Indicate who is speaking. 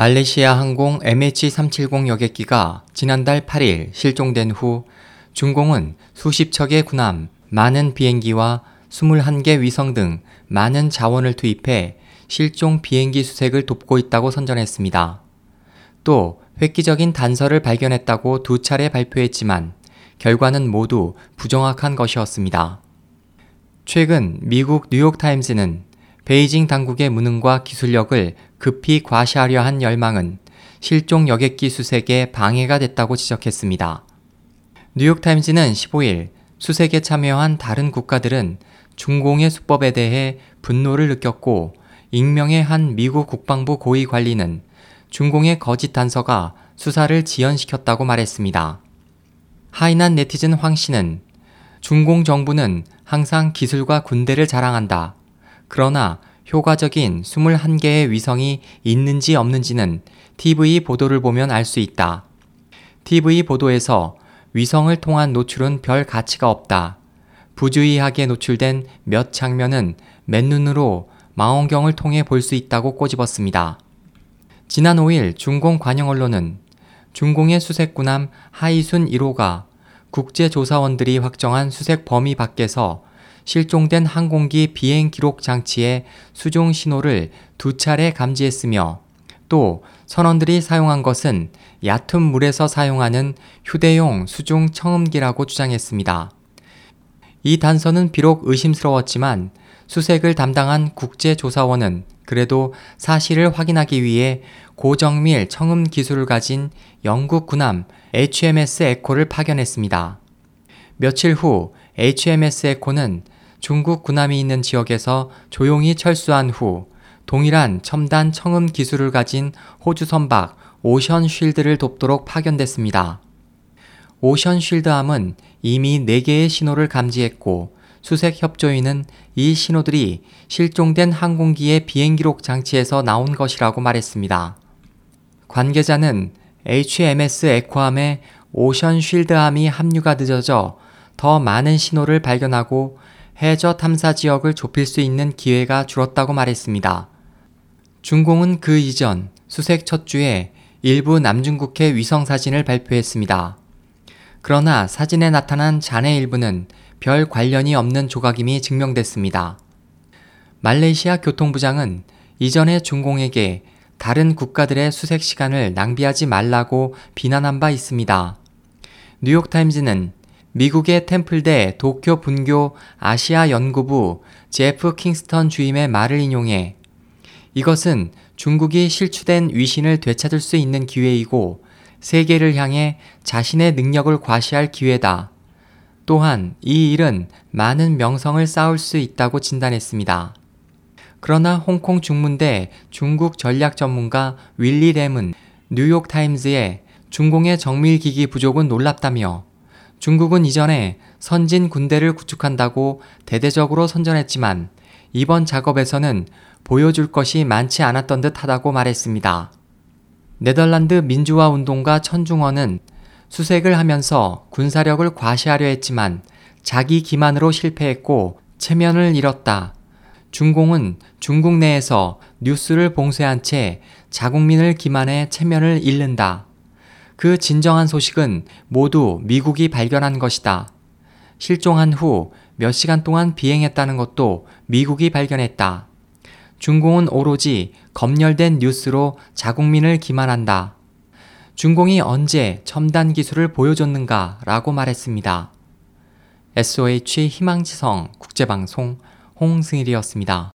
Speaker 1: 말레이시아 항공 MH370 여객기가 지난달 8일 실종된 후 중공은 수십 척의 군함, 많은 비행기와 21개 위성 등 많은 자원을 투입해 실종 비행기 수색을 돕고 있다고 선전했습니다. 또 획기적인 단서를 발견했다고 두 차례 발표했지만 결과는 모두 부정확한 것이었습니다. 최근 미국 뉴욕타임즈는 베이징 당국의 무능과 기술력을 급히 과시하려 한 열망은 실종 여객기 수색에 방해가 됐다고 지적했습니다. 뉴욕타임즈는 15일 수색에 참여한 다른 국가들은 중공의 수법에 대해 분노를 느꼈고 익명의 한 미국 국방부 고위 관리는 중공의 거짓 단서가 수사를 지연시켰다고 말했습니다. 하이난 네티즌 황 씨는 중공 정부는 항상 기술과 군대를 자랑한다. 그러나 효과적인 21개의 위성이 있는지 없는지는 TV 보도를 보면 알 수 있다. TV 보도에서 위성을 통한 노출은 별 가치가 없다. 부주의하게 노출된 몇 장면은 맨눈으로 망원경을 통해 볼 수 있다고 꼬집었습니다. 지난 5일 중공 관영 언론은 중공의 수색군함 하이순 1호가 국제조사원들이 확정한 수색 범위 밖에서 실종된 항공기 비행 기록 장치의 수종 신호를 두 차례 감지했으며 또 선원들이 사용한 것은 얕은 물에서 사용하는 휴대용 수중 청음기라고 주장했습니다. 이 단서는 비록 의심스러웠지만 수색을 담당한 국제조사원은 그래도 사실을 확인하기 위해 고정밀 청음 기술을 가진 영국 군함 HMS 에코를 파견했습니다. 며칠 후 HMS 에코는 중국 군함이 있는 지역에서 조용히 철수한 후 동일한 첨단 청음 기술을 가진 호주 선박 오션 쉴드를 돕도록 파견됐습니다. 오션 쉴드함은 이미 4개의 신호를 감지했고 수색 협조인은 이 신호들이 실종된 항공기의 비행 기록 장치에서 나온 것이라고 말했습니다. 관계자는 HMS 에코함에 오션 쉴드함이 합류가 늦어져 더 많은 신호를 발견하고 해저 탐사 지역을 좁힐 수 있는 기회가 줄었다고 말했습니다. 중공은 그 이전 수색 첫 주에 일부 남중국해 위성 사진을 발표했습니다. 그러나 사진에 나타난 잔해 일부는 별 관련이 없는 조각임이 증명됐습니다. 말레이시아 교통부장은 이전에 중공에게 다른 국가들의 수색 시간을 낭비하지 말라고 비난한 바 있습니다. 뉴욕타임즈는 미국의 템플대 도쿄 분교 아시아 연구부 제프 킹스턴 주임의 말을 인용해 이것은 중국이 실추된 위신을 되찾을 수 있는 기회이고 세계를 향해 자신의 능력을 과시할 기회다. 또한 이 일은 많은 명성을 쌓을 수 있다고 진단했습니다. 그러나 홍콩 중문대 중국 전략 전문가 윌리 램은 뉴욕타임즈에 중공의 정밀기기 부족은 놀랍다며 중국은 이전에 선진 군대를 구축한다고 대대적으로 선전했지만 이번 작업에서는 보여줄 것이 많지 않았던 듯 하다고 말했습니다. 네덜란드 민주화 운동가 천중원은 수색을 하면서 군사력을 과시하려 했지만 자기 기만으로 실패했고 체면을 잃었다. 중공은 중국 내에서 뉴스를 봉쇄한 채 자국민을 기만해 체면을 잃는다. 그 진정한 소식은 모두 미국이 발견한 것이다. 실종한 후 몇 시간 동안 비행했다는 것도 미국이 발견했다. 중공은 오로지 검열된 뉴스로 자국민을 기만한다. 중공이 언제 첨단 기술을 보여줬는가 라고 말했습니다. SOH 희망지성 국제방송 홍승일이었습니다.